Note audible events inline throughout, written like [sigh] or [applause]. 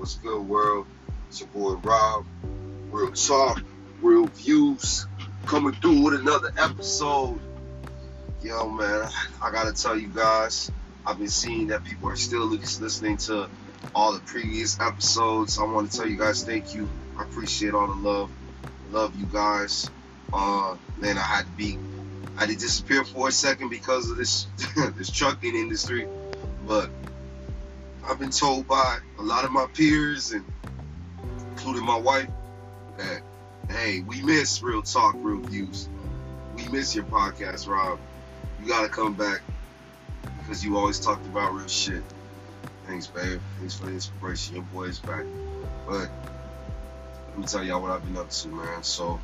What's good, world? It's your boy Rob. Real talk, real views. Coming through with another episode. Yo, man, I gotta tell you guys, I've been seeing that people are still listening to all the previous episodes. I want to tell you guys thank you. I appreciate all the love. Love you guys. Uh, man, I had to be, I had to disappear for a second because of this [laughs] this trucking industry, but I've been told by a lot of my peers and including my wife that hey, we miss real talk, real views. We miss your podcast, Rob. You gotta come back because you always talked about real shit. Thanks, babe. Thanks for the inspiration. Your boy is back. But let me tell y'all what I've been up to, man. So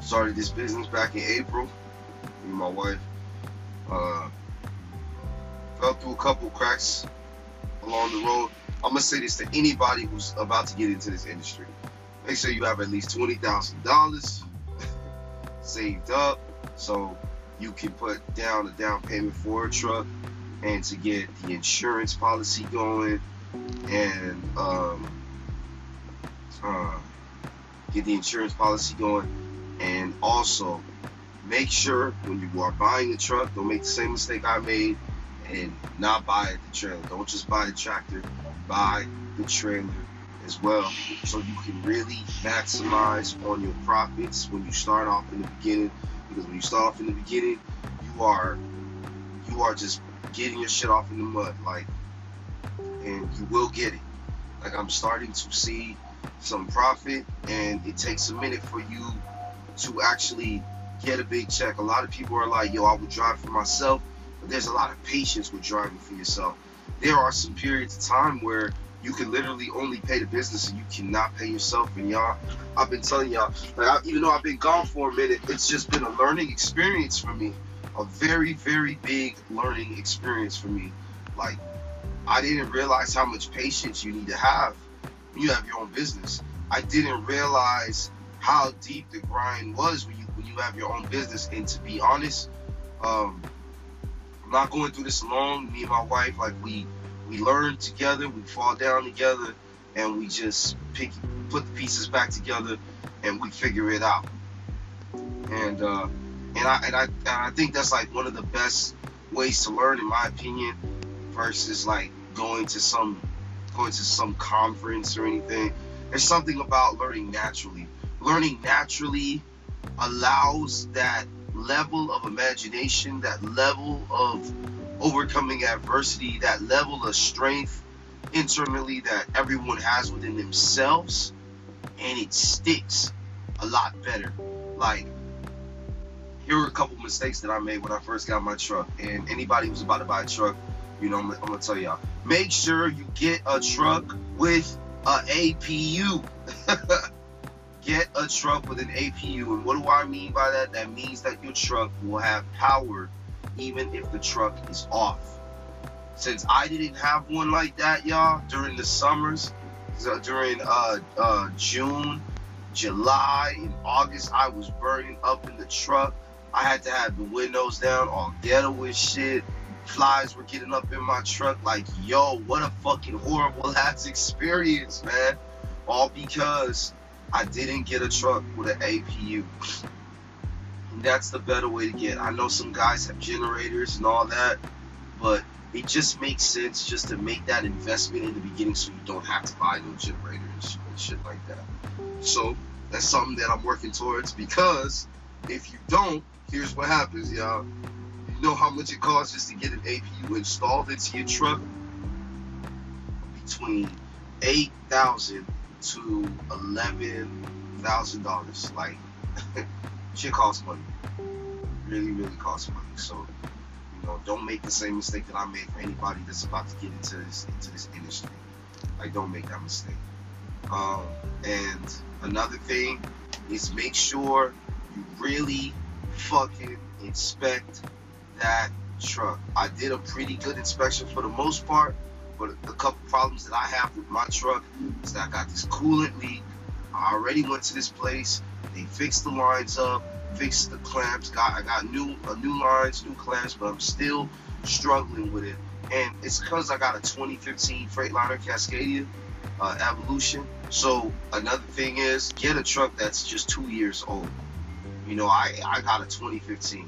started this business back in April. Me and my wife. Uh, fell through a couple cracks along the road. I'm gonna say this to anybody who's about to get into this industry. Make sure you have at least twenty thousand dollars [laughs] saved up so you can put down a down payment for a truck and to get the insurance policy going and um, uh, get the insurance policy going and also make sure when you are buying a truck don't make the same mistake I made and not buy the trailer. Don't just buy the tractor, buy the trailer as well. So you can really maximize on your profits when you start off in the beginning. Because when you start off in the beginning, you are you are just getting your shit off in the mud, like and you will get it. Like I'm starting to see some profit and it takes a minute for you to actually get a big check. A lot of people are like, yo, I would drive for myself there's a lot of patience with driving for yourself. There are some periods of time where you can literally only pay the business and you cannot pay yourself. And y'all, I've been telling y'all, like I, even though I've been gone for a minute, it's just been a learning experience for me. A very, very big learning experience for me. Like I didn't realize how much patience you need to have when you have your own business. I didn't realize how deep the grind was when you when you have your own business. And to be honest, um, I'm not going through this alone. Me and my wife, like we we learn together, we fall down together, and we just pick put the pieces back together, and we figure it out. And uh, and I and I and I think that's like one of the best ways to learn, in my opinion, versus like going to some going to some conference or anything. There's something about learning naturally. Learning naturally allows that level of imagination, that level of overcoming adversity, that level of strength internally that everyone has within themselves, and it sticks a lot better. Like, here are a couple mistakes that I made when I first got my truck, and anybody who's about to buy a truck, you know, I'm, I'm gonna tell y'all, make sure you get a truck with a APU. [laughs] get a truck with an APU. And what do I mean by that? That means that your truck will have power even if the truck is off. Since I didn't have one like that, y'all, during the summers, during uh, uh, June, July, and August, I was burning up in the truck. I had to have the windows down, all ghetto and shit. Flies were getting up in my truck. Like, yo, what a fucking horrible [laughs] ass experience, man. All because I didn't get a truck with an APU. And that's the better way to get. I know some guys have generators and all that, but it just makes sense just to make that investment in the beginning so you don't have to buy no generators and shit like that. So that's something that I'm working towards because if you don't, here's what happens, y'all. You know how much it costs just to get an APU installed into your truck? Between eight thousand to eleven thousand dollars. Like [laughs] shit costs money. Really, really costs money. So, you know, don't make the same mistake that I made for anybody that's about to get into this into this industry. Like don't make that mistake. Um, and another thing is make sure you really fucking inspect that truck. I did a pretty good inspection for the most part. But a couple problems that I have with my truck is that I got this coolant leak. I already went to this place. They fixed the lines up, fixed the clamps. Got I got new uh, new lines, new clamps, but I'm still struggling with it. And it's because I got a 2015 Freightliner Cascadia, uh, evolution. So another thing is get a truck that's just two years old. You know, I I got a 2015.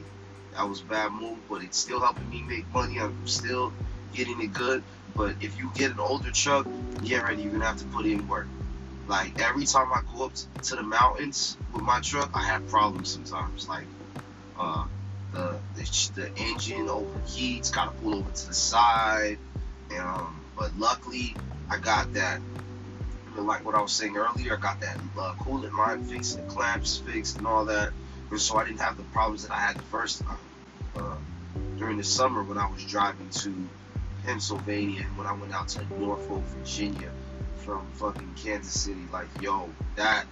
That was a bad move, but it's still helping me make money. I'm still getting it good. But if you get an older truck, get ready. You're gonna have to put in work. Like every time I go up to the mountains with my truck, I have problems sometimes. Like uh, the, the the engine overheats, gotta pull over to the side. Um, but luckily, I got that. Like what I was saying earlier, I got that uh, coolant line fixed, the clamps fixed, and all that. And so I didn't have the problems that I had the first time. Uh, during the summer when I was driving to Pennsylvania and when I went out to Norfolk, Virginia from fucking Kansas City. Like, yo, that,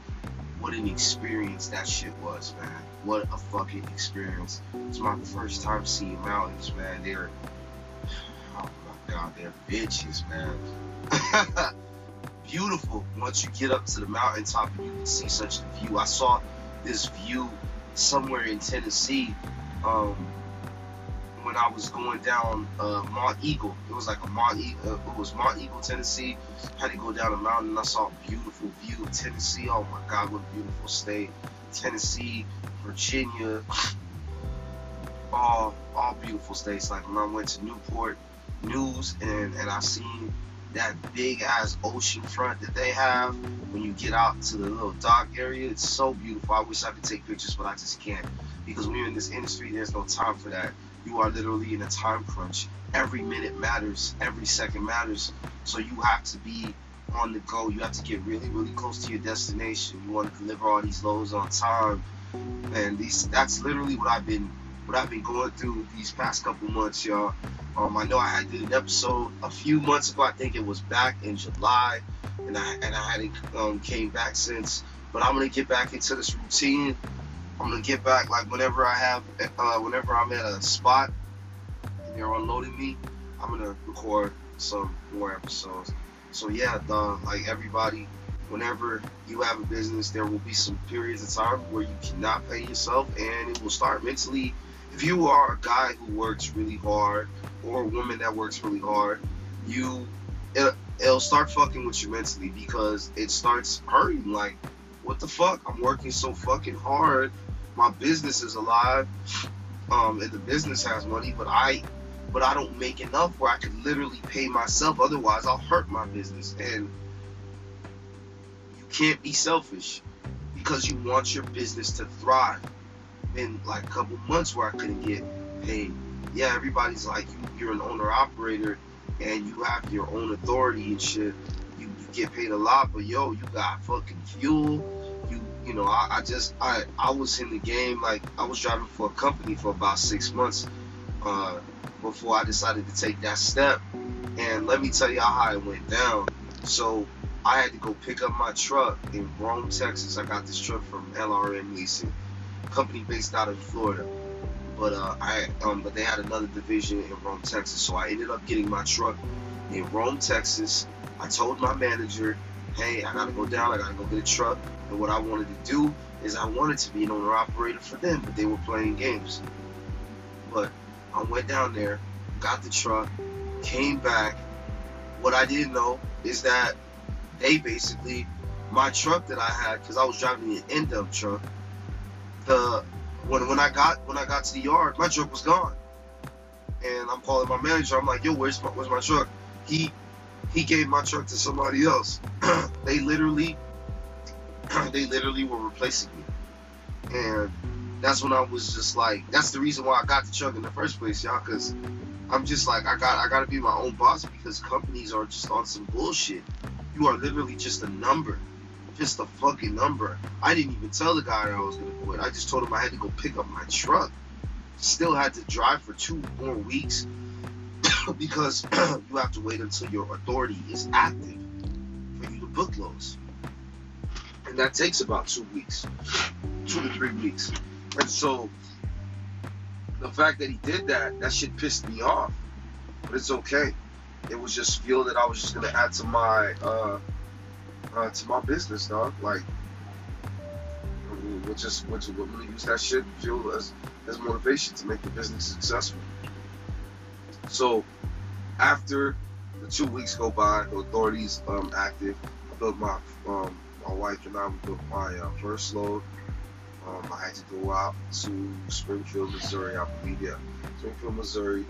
what an experience that shit was, man. What a fucking experience. It's my first time seeing mountains, man. They're, oh my god, they're bitches, man. [laughs] Beautiful once you get up to the mountaintop and you can see such a view. I saw this view somewhere in Tennessee. Um, when I was going down uh, Monteagle. It was like a Mont uh, it was Monteagle, Tennessee. I had to go down a mountain I saw a beautiful view of Tennessee. Oh my God, what a beautiful state. Tennessee, Virginia, all all beautiful states. Like when I went to Newport News and, and I seen that big ass ocean front that they have when you get out to the little dock area. It's so beautiful. I wish I could take pictures, but I just can't. Because when you're in this industry, there's no time for that you are literally in a time crunch. Every minute matters, every second matters. So you have to be on the go. You have to get really, really close to your destination. You want to deliver all these loads on time. And these that's literally what I've been what I've been going through these past couple months, y'all. Um, I know I had did an episode a few months ago. I think it was back in July, and I and I hadn't um, came back since. But I'm gonna get back into this routine. I'm gonna get back like whenever I have, uh, whenever I'm at a spot and they're unloading me, I'm gonna record some more episodes. So yeah, like everybody, whenever you have a business, there will be some periods of time where you cannot pay yourself, and it will start mentally. If you are a guy who works really hard or a woman that works really hard, you it, it'll start fucking with you mentally because it starts hurting. Like, what the fuck? I'm working so fucking hard my business is alive, um, and the business has money, but I, but I don't make enough where I can literally pay myself. Otherwise, I'll hurt my business, and you can't be selfish because you want your business to thrive. In like a couple months where I couldn't get paid, yeah, everybody's like you, you're an owner operator and you have your own authority and shit. You, you get paid a lot, but yo, you got fucking fuel you know, I, I, just I I was in the game like I was driving for a company for about six months uh, before I decided to take that step. And let me tell you how it went down. So I had to go pick up my truck in Rome, Texas. I got this truck from LRM Leasing, company based out of Florida. But uh, I um, but they had another division in Rome, Texas. So I ended up getting my truck in Rome, Texas. I told my manager, hey, I gotta go down. I gotta go get a truck. And what I wanted to do is I wanted to be an owner operator for them, but they were playing games. But I went down there, got the truck, came back. What I didn't know is that they basically my truck that I had because I was driving an end dump truck. The when when I got when I got to the yard, my truck was gone. And I'm calling my manager. I'm like, "Yo, where's my where's my truck?" He he gave my truck to somebody else. [clears throat] they literally [clears throat] they literally were replacing me. And that's when I was just like, that's the reason why I got the truck in the first place, y'all, because I'm just like, I got, I got to be my own boss because companies are just on some bullshit. You are literally just a number, just a fucking number. I didn't even tell the guy I was gonna quit. I just told him I had to go pick up my truck. Still had to drive for two more weeks because [clears throat] you have to wait until your authority is active for you to book loads and that takes about two weeks, two to three weeks. And so the fact that he did that, that shit pissed me off. But it's okay. It was just fuel that I was just gonna add to my uh, uh to my business, dog. Like we'll just we'll, we'll use that shit fuel as as motivation to make the business successful. So after the two weeks go by, the authorities um active I built my um, my wife and I built my uh, first load. Um, I had to go out to Springfield, Missouri. I believe yeah, Springfield, Missouri.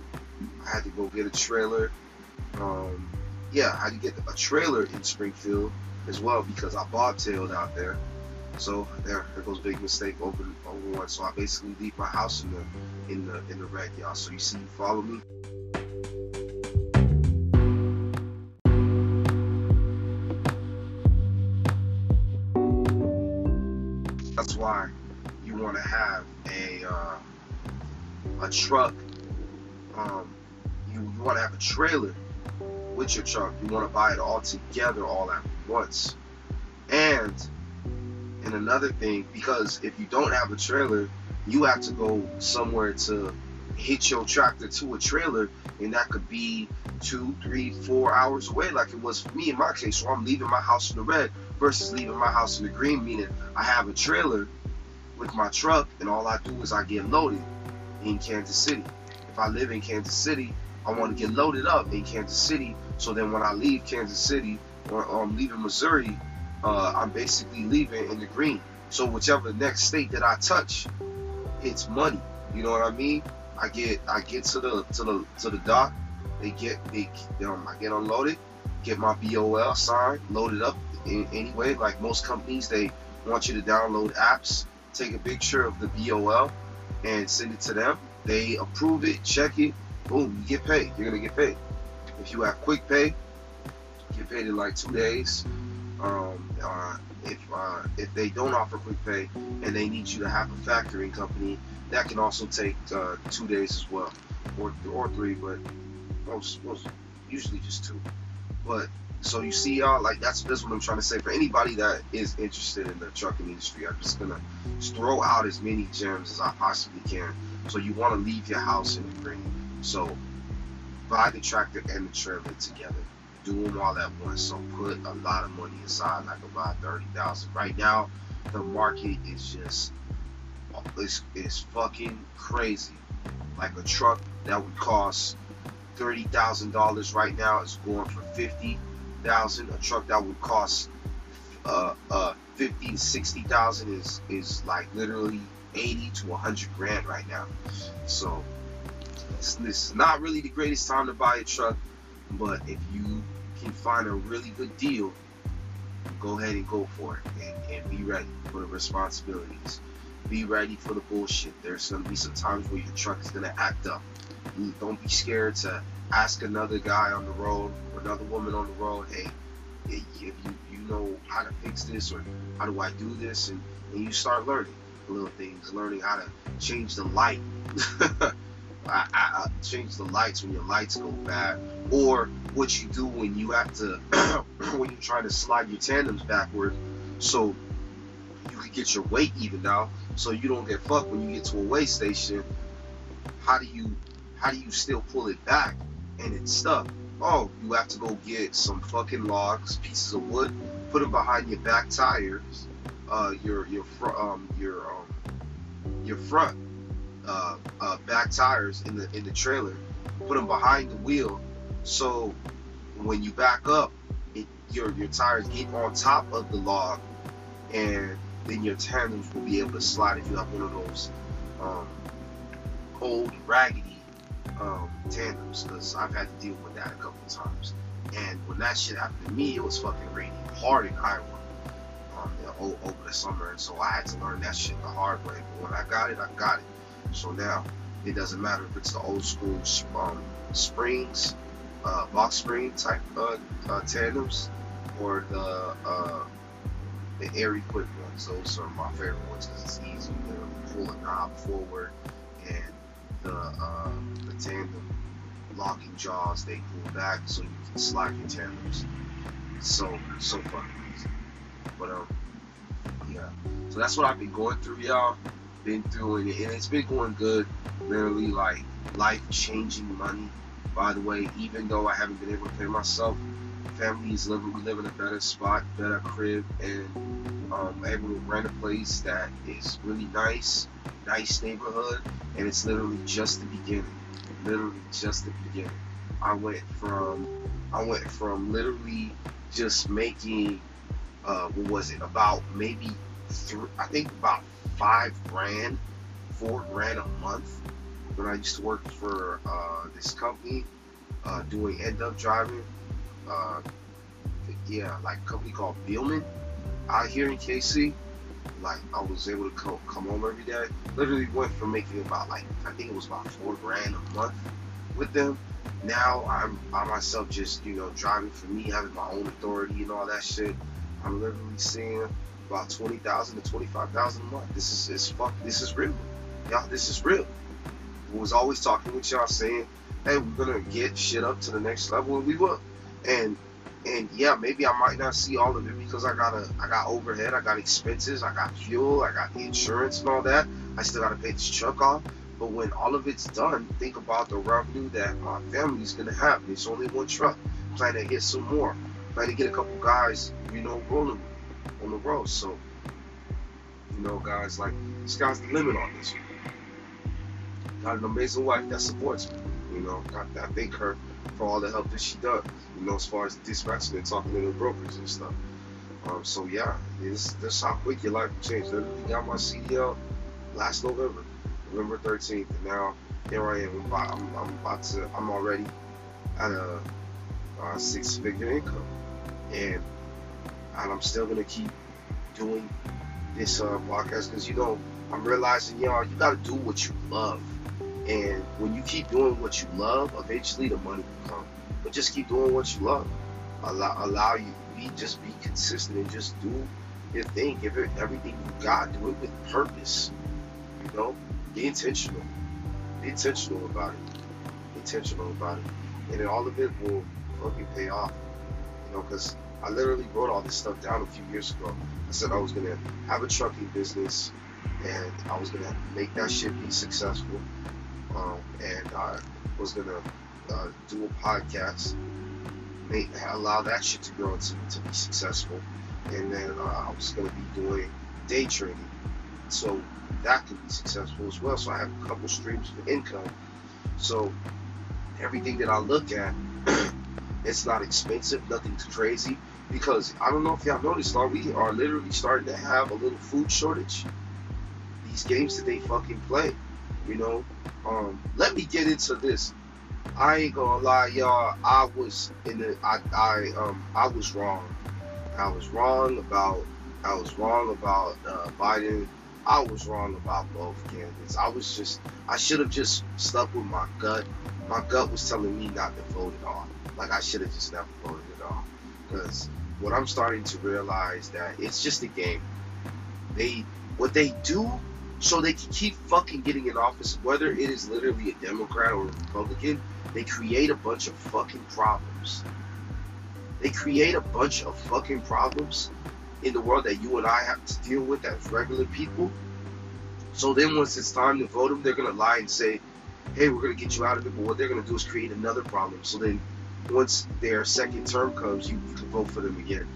I had to go get a trailer. Um, yeah, I had to get a trailer in Springfield as well because I bobtailed out there. So there, there goes big mistake over over one. So I basically leave my house in the in the in the red, y'all. So you see, you follow me. Why you want to have a uh, a truck. Um, you, you want to have a trailer with your truck. You want to buy it all together, all at once. And and another thing, because if you don't have a trailer, you have to go somewhere to hitch your tractor to a trailer, and that could be two, three, four hours away, like it was for me in my case. So I'm leaving my house in the red versus leaving my house in the green, meaning I have a trailer with my truck, and all I do is I get loaded in Kansas City. If I live in Kansas City, I want to get loaded up in Kansas City. So then when I leave Kansas City or, I'm leaving Missouri, uh, I'm basically leaving in the green. So whichever next state that I touch, it's money. You know what I mean? I get I get to the to the to the dock. They get they um, I get unloaded, get my BOL signed, loaded up in, anyway. Like most companies, they want you to download apps, take a picture of the BOL, and send it to them. They approve it, check it, boom, you get paid. You're gonna get paid. If you have quick pay, get paid in like two days. Um, uh, if uh, if they don't offer quick pay and they need you to have a factoring company, that can also take uh, two days as well, or or three, but most most usually just two. But so you see, y'all, like that's that's what I'm trying to say for anybody that is interested in the trucking industry. I'm just gonna throw out as many gems as I possibly can. So you want to leave your house in the green. So buy the tractor and the trailer together do them all at once. So put a lot of money aside, like about thirty thousand. Right now, the market is just it's, it's fucking crazy. Like a truck that would cost thirty thousand dollars right now is going for fifty thousand. A truck that would cost uh uh fifty to sixty thousand is is like literally eighty to hundred grand right now. So this is not really the greatest time to buy a truck but if you can find a really good deal, go ahead and go for it and, and be ready for the responsibilities. Be ready for the bullshit. There's to be some times where your truck is going to act up. Don't be scared to ask another guy on the road or another woman on the road, hey, if you, you know how to fix this or how do I do this, and, and you start learning little things, learning how to change the light. [laughs] I, I, I change the lights when your lights go bad, or what you do when you have to [clears throat] when you try to slide your tandems backward, so you can get your weight even out, so you don't get fucked when you get to a weigh station. How do you how do you still pull it back and it's stuck? Oh, you have to go get some fucking logs, pieces of wood, put them behind your back tires, uh, your your front um, your um, your front uh, uh, back tires in the in the trailer, put them behind the wheel, so when you back up, it, your your tires get on top of the log, and then your tandems will be able to slide if you have one of those um, old raggedy um, tandems. Because I've had to deal with that a couple of times, and when that shit happened to me, it was fucking raining hard in Iowa um, over the summer, and so I had to learn that shit the hard way. But when I got it, I got it. So now it doesn't matter if it's the old school um, springs, uh, box spring type uh, uh, tandems, or the uh, the air equipped ones. Those are my favorite ones because it's easy to pull a knob forward, the uh, the tandem locking jaws they pull back so you can slide your tandems. so so fucking easy. But um, yeah. So that's what I've been going through, y'all been through and, and it's been going good. Literally like life changing money. By the way, even though I haven't been able to pay myself, family is living we live in a better spot, better crib, and um, able to rent a place that is really nice, nice neighborhood, and it's literally just the beginning. Literally just the beginning. I went from I went from literally just making uh, what was it? About maybe three, I think about five grand, four grand a month when I used to work for uh, this company uh, doing end dump driving. Uh, yeah, like a company called Beelman out here in KC. Like I was able to come, come home every day. Literally went from making about like I think it was about four grand a month with them. Now I'm by myself, just you know driving for me, having my own authority and all that shit. I'm literally seeing about twenty thousand to twenty five thousand a month. This is is fuck. This is real, y'all. This is real. I was always talking with y'all saying, hey, we're gonna get shit up to the next level, and we will. And and yeah, maybe I might not see all of it because I got a I got overhead, I got expenses, I got fuel, I got the insurance and all that. I still gotta pay this truck off. But when all of it's done, think about the revenue that my family's gonna have. It's only one truck. Plan to get some more. Plan to get a couple guys, you know, rolling on the road. So, you know, guys, like sky's the limit on this. Got an amazing wife that supports me. You know, got I thank her for all the help that she does. You know, as far as dispatching and talking to the brokers and stuff. Um, so yeah, this how quick your life can change. Literally got my CDL last November, November 13th, and now here I am. I'm about, I'm, I'm about to. I'm already at a, a six-figure income, and and I'm still gonna keep doing this uh, podcast because you know I'm realizing, y'all, you gotta do what you love. And when you keep doing what you love, eventually the money will come. But just keep doing what you love. Allow, allow you be just be consistent and just do your thing. Give it everything you got. Do it with purpose. You know, be intentional. Be intentional about it. Be intentional about it, and then all of it will fucking pay off. You know, because I literally wrote all this stuff down a few years ago. I said I was gonna have a trucking business, and I was gonna make that shit be successful um, and I was gonna uh, do a podcast, make, allow that shit to grow to, to be successful, and then uh, I was gonna be doing day trading, so that could be successful as well. So I have a couple streams of income. So everything that I look at, [clears throat] it's not expensive, nothing's crazy. Because I don't know if y'all noticed, are we are literally starting to have a little food shortage. These games that they fucking play, you know, um, let me get into this. I ain't gonna lie, y'all. I was in the I I um I was wrong. I was wrong about I was wrong about uh, Biden. I was wrong about both candidates. I was just I should have just stuck with my gut. My gut was telling me not to vote at all. Like I should have just never voted at all. Because what I'm starting to realize that it's just a game. They what they do so they can keep fucking getting in office, whether it is literally a Democrat or a Republican. They create a bunch of fucking problems. They create a bunch of fucking problems in the world that you and I have to deal with as regular people. So then, once it's time to vote them, they're gonna lie and say, "Hey, we're gonna get you out of it." But what they're gonna do is create another problem. So then, once their second term comes, you, you can vote for them again.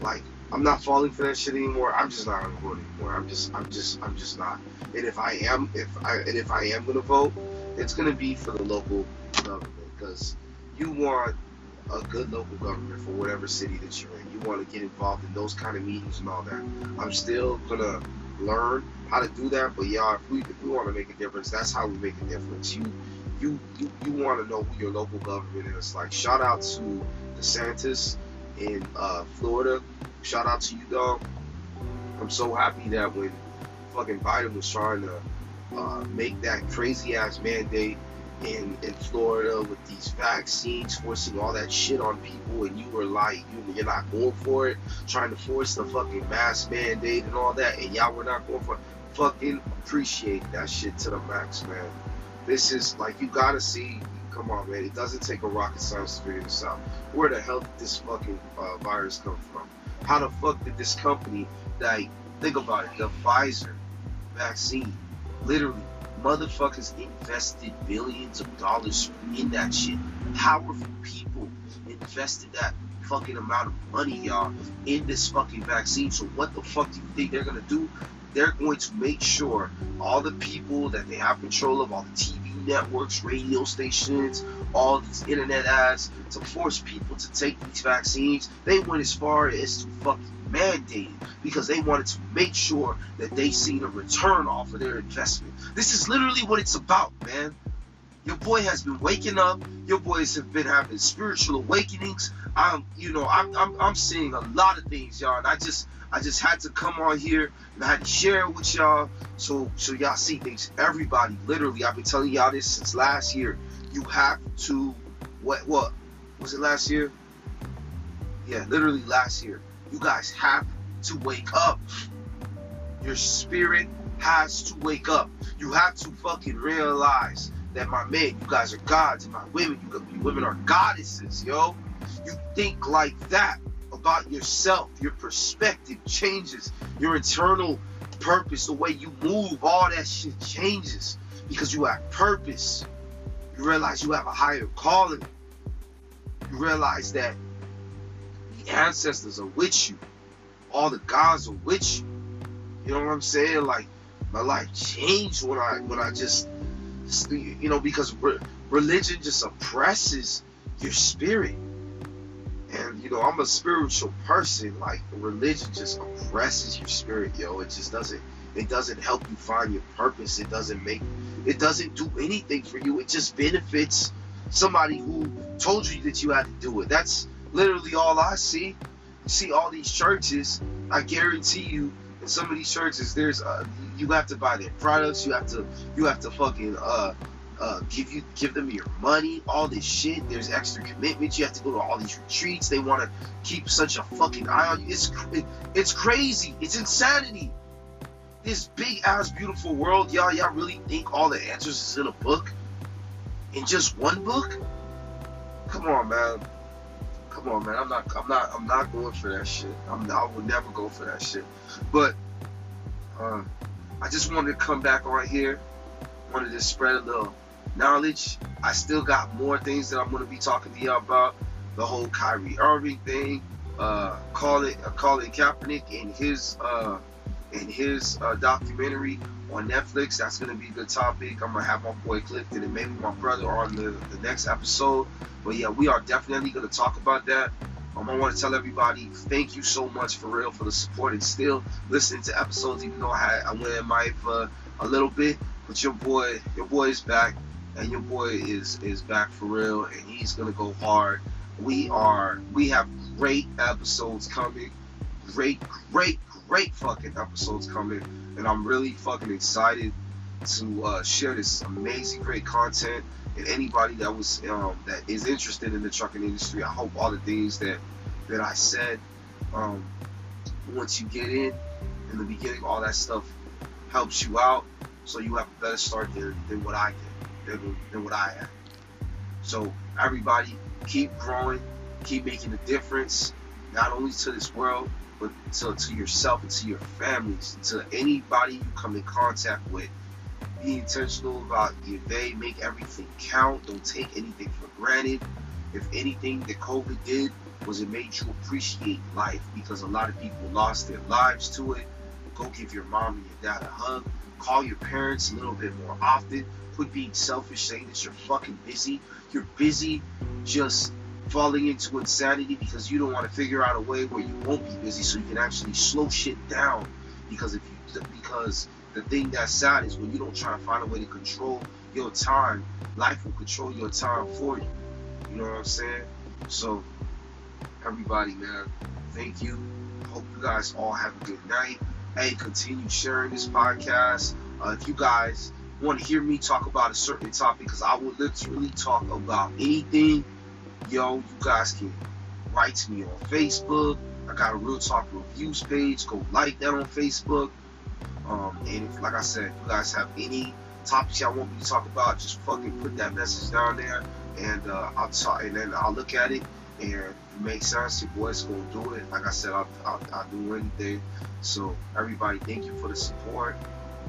Like I'm not falling for that shit anymore. I'm just not gonna vote anymore. I'm just, I'm just, I'm just not. And if I am, if I, and if I am gonna vote, it's gonna be for the local government because you want a good local government for whatever city that you're in. You want to get involved in those kind of meetings and all that. I'm still gonna learn how to do that, but y'all, if we, if we want to make a difference, that's how we make a difference. You, you, you, you want to know who your local government is. Like, shout out to DeSantis in uh, Florida shout out to you, dog. I'm so happy that when fucking Biden was trying to uh, make that crazy ass mandate in in Florida with these vaccines, forcing all that shit on people, and you were like, you, you're not going for it, trying to force the fucking mask mandate and all that, and y'all were not going for it. Fucking appreciate that shit to the max, man. This is like you gotta see come on, man. It doesn't take a rocket science to figure this out. Where the hell did this fucking uh, virus come from? How the fuck did this company, like, think about it, the Pfizer vaccine, literally, motherfuckers invested billions of dollars in that shit. Powerful people invested that fucking amount of money, y'all, in this fucking vaccine. So what the fuck do you think they're gonna do? They're going to make sure all the people that they have control of, all the TV networks, radio stations, all these internet ads to force people to take these vaccines. They went as far as to fucking mandated because they wanted to make sure that they seen a return off of their investment. This is literally what it's about, man. Your boy has been waking up. Your boys have been having spiritual awakenings. I'm, you know, I'm, I'm, I'm seeing a lot of things, y'all. And I just, I just had to come on here and I had to share it with y'all, so, so y'all see things. Everybody, literally, I've been telling y'all this since last year. You have to, what, what, was it last year? Yeah, literally last year. You guys have to wake up. Your spirit has to wake up. You have to fucking realize that my men, you guys are gods, and my women, you, you women are goddesses, yo. You think like that about yourself. Your perspective changes. Your internal purpose, the way you move, all that shit changes because you have purpose. You realize you have a higher calling. You realize that the ancestors are with you. All the gods are with you. You know what I'm saying? Like my life changed when I when I just you know, because re- religion just oppresses your spirit. And, you know, I'm a spiritual person. Like, religion just oppresses your spirit, yo. It just doesn't, it doesn't help you find your purpose. It doesn't make, it doesn't do anything for you. It just benefits somebody who told you that you had to do it. That's literally all I see. See all these churches, I guarantee you, in some of these churches, there's uh, you have to buy their products. You have to you have to fucking uh uh, give you give them your money, all this shit. There's extra commitments. You have to go to all these retreats. They want to keep such a fucking eye on you. It's it's crazy. It's insanity. This big ass beautiful world, y'all. Y'all really think all the answers is in a book? In just one book? Come on, man. Come on, man. I'm not. I'm not. I'm not going for that shit. I'm. I would never go for that shit. But. Uh, I just wanted to come back on here. Wanted to spread a little knowledge. I still got more things that I'm going to be talking to y'all about. The whole Kyrie Irving thing, uh, Colin, uh, Colin Kaepernick and his uh, his uh, documentary on Netflix. That's going to be a good topic. I'm going to have my boy Clifton and maybe my brother on the, the next episode. But yeah, we are definitely going to talk about that. Um, I want to tell everybody thank you so much for real for the support and still listening to episodes, even though I, I went in my for a little bit. But your boy, your boy is back, and your boy is is back for real, and he's gonna go hard. We are, we have great episodes coming, great, great, great fucking episodes coming, and I'm really fucking excited to uh, share this amazing, great content and anybody that was um, that is interested in the trucking industry, I hope all the things that that I said, um, once you get in in the beginning, all that stuff helps you out, so you have a better start than, than what I did, than, than what I had. So everybody, keep growing, keep making a difference, not only to this world, but to, to yourself and to your families, to anybody you come in contact with be intentional about your day. Make everything count. Don't take anything for granted. If anything that COVID did was it made you appreciate life because a lot of people lost their lives to it. Go give your mom and your dad a hug. Call your parents a little bit more often. Quit being selfish, saying that you're fucking busy. You're busy just falling into insanity because you don't want to figure out a way where you won't be busy so you can actually slow shit down. Because if you because the thing that's sad is when you don't try to find a way to control your time, life will control your time for you. You know what I'm saying? So, everybody, man, thank you. Hope you guys all have a good night. Hey, continue sharing this podcast. Uh, if you guys want to hear me talk about a certain topic, because I will literally talk about anything, yo, you guys can write to me on Facebook. I got a Real Talk Real Views page. Go like that on Facebook. Um, and if, like I said, you guys have any topics y'all want me to talk about, just fucking put that message down there, and uh, I'll talk, and then I'll look at it, and makes sense, your boy's gonna do it. Like I said, I'll, I'll, I'll do anything. So everybody, thank you for the support.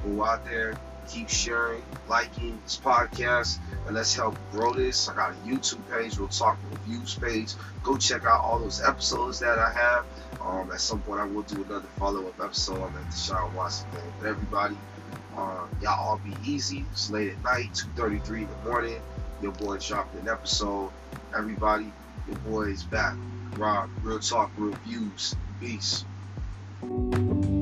Go out there, keep sharing, liking this podcast, and let's help grow this. I got a YouTube page, Real Talk Real Views page. Go check out all those episodes that I have. Um, at some point, I will do another follow-up episode on the Deshaun Watson thing. But everybody, um, y'all all be easy. It's late at night, 2:33 in the morning. Your boy dropped an episode. Everybody, your boy is back. Rob, Real Talk Real Views. Peace. man.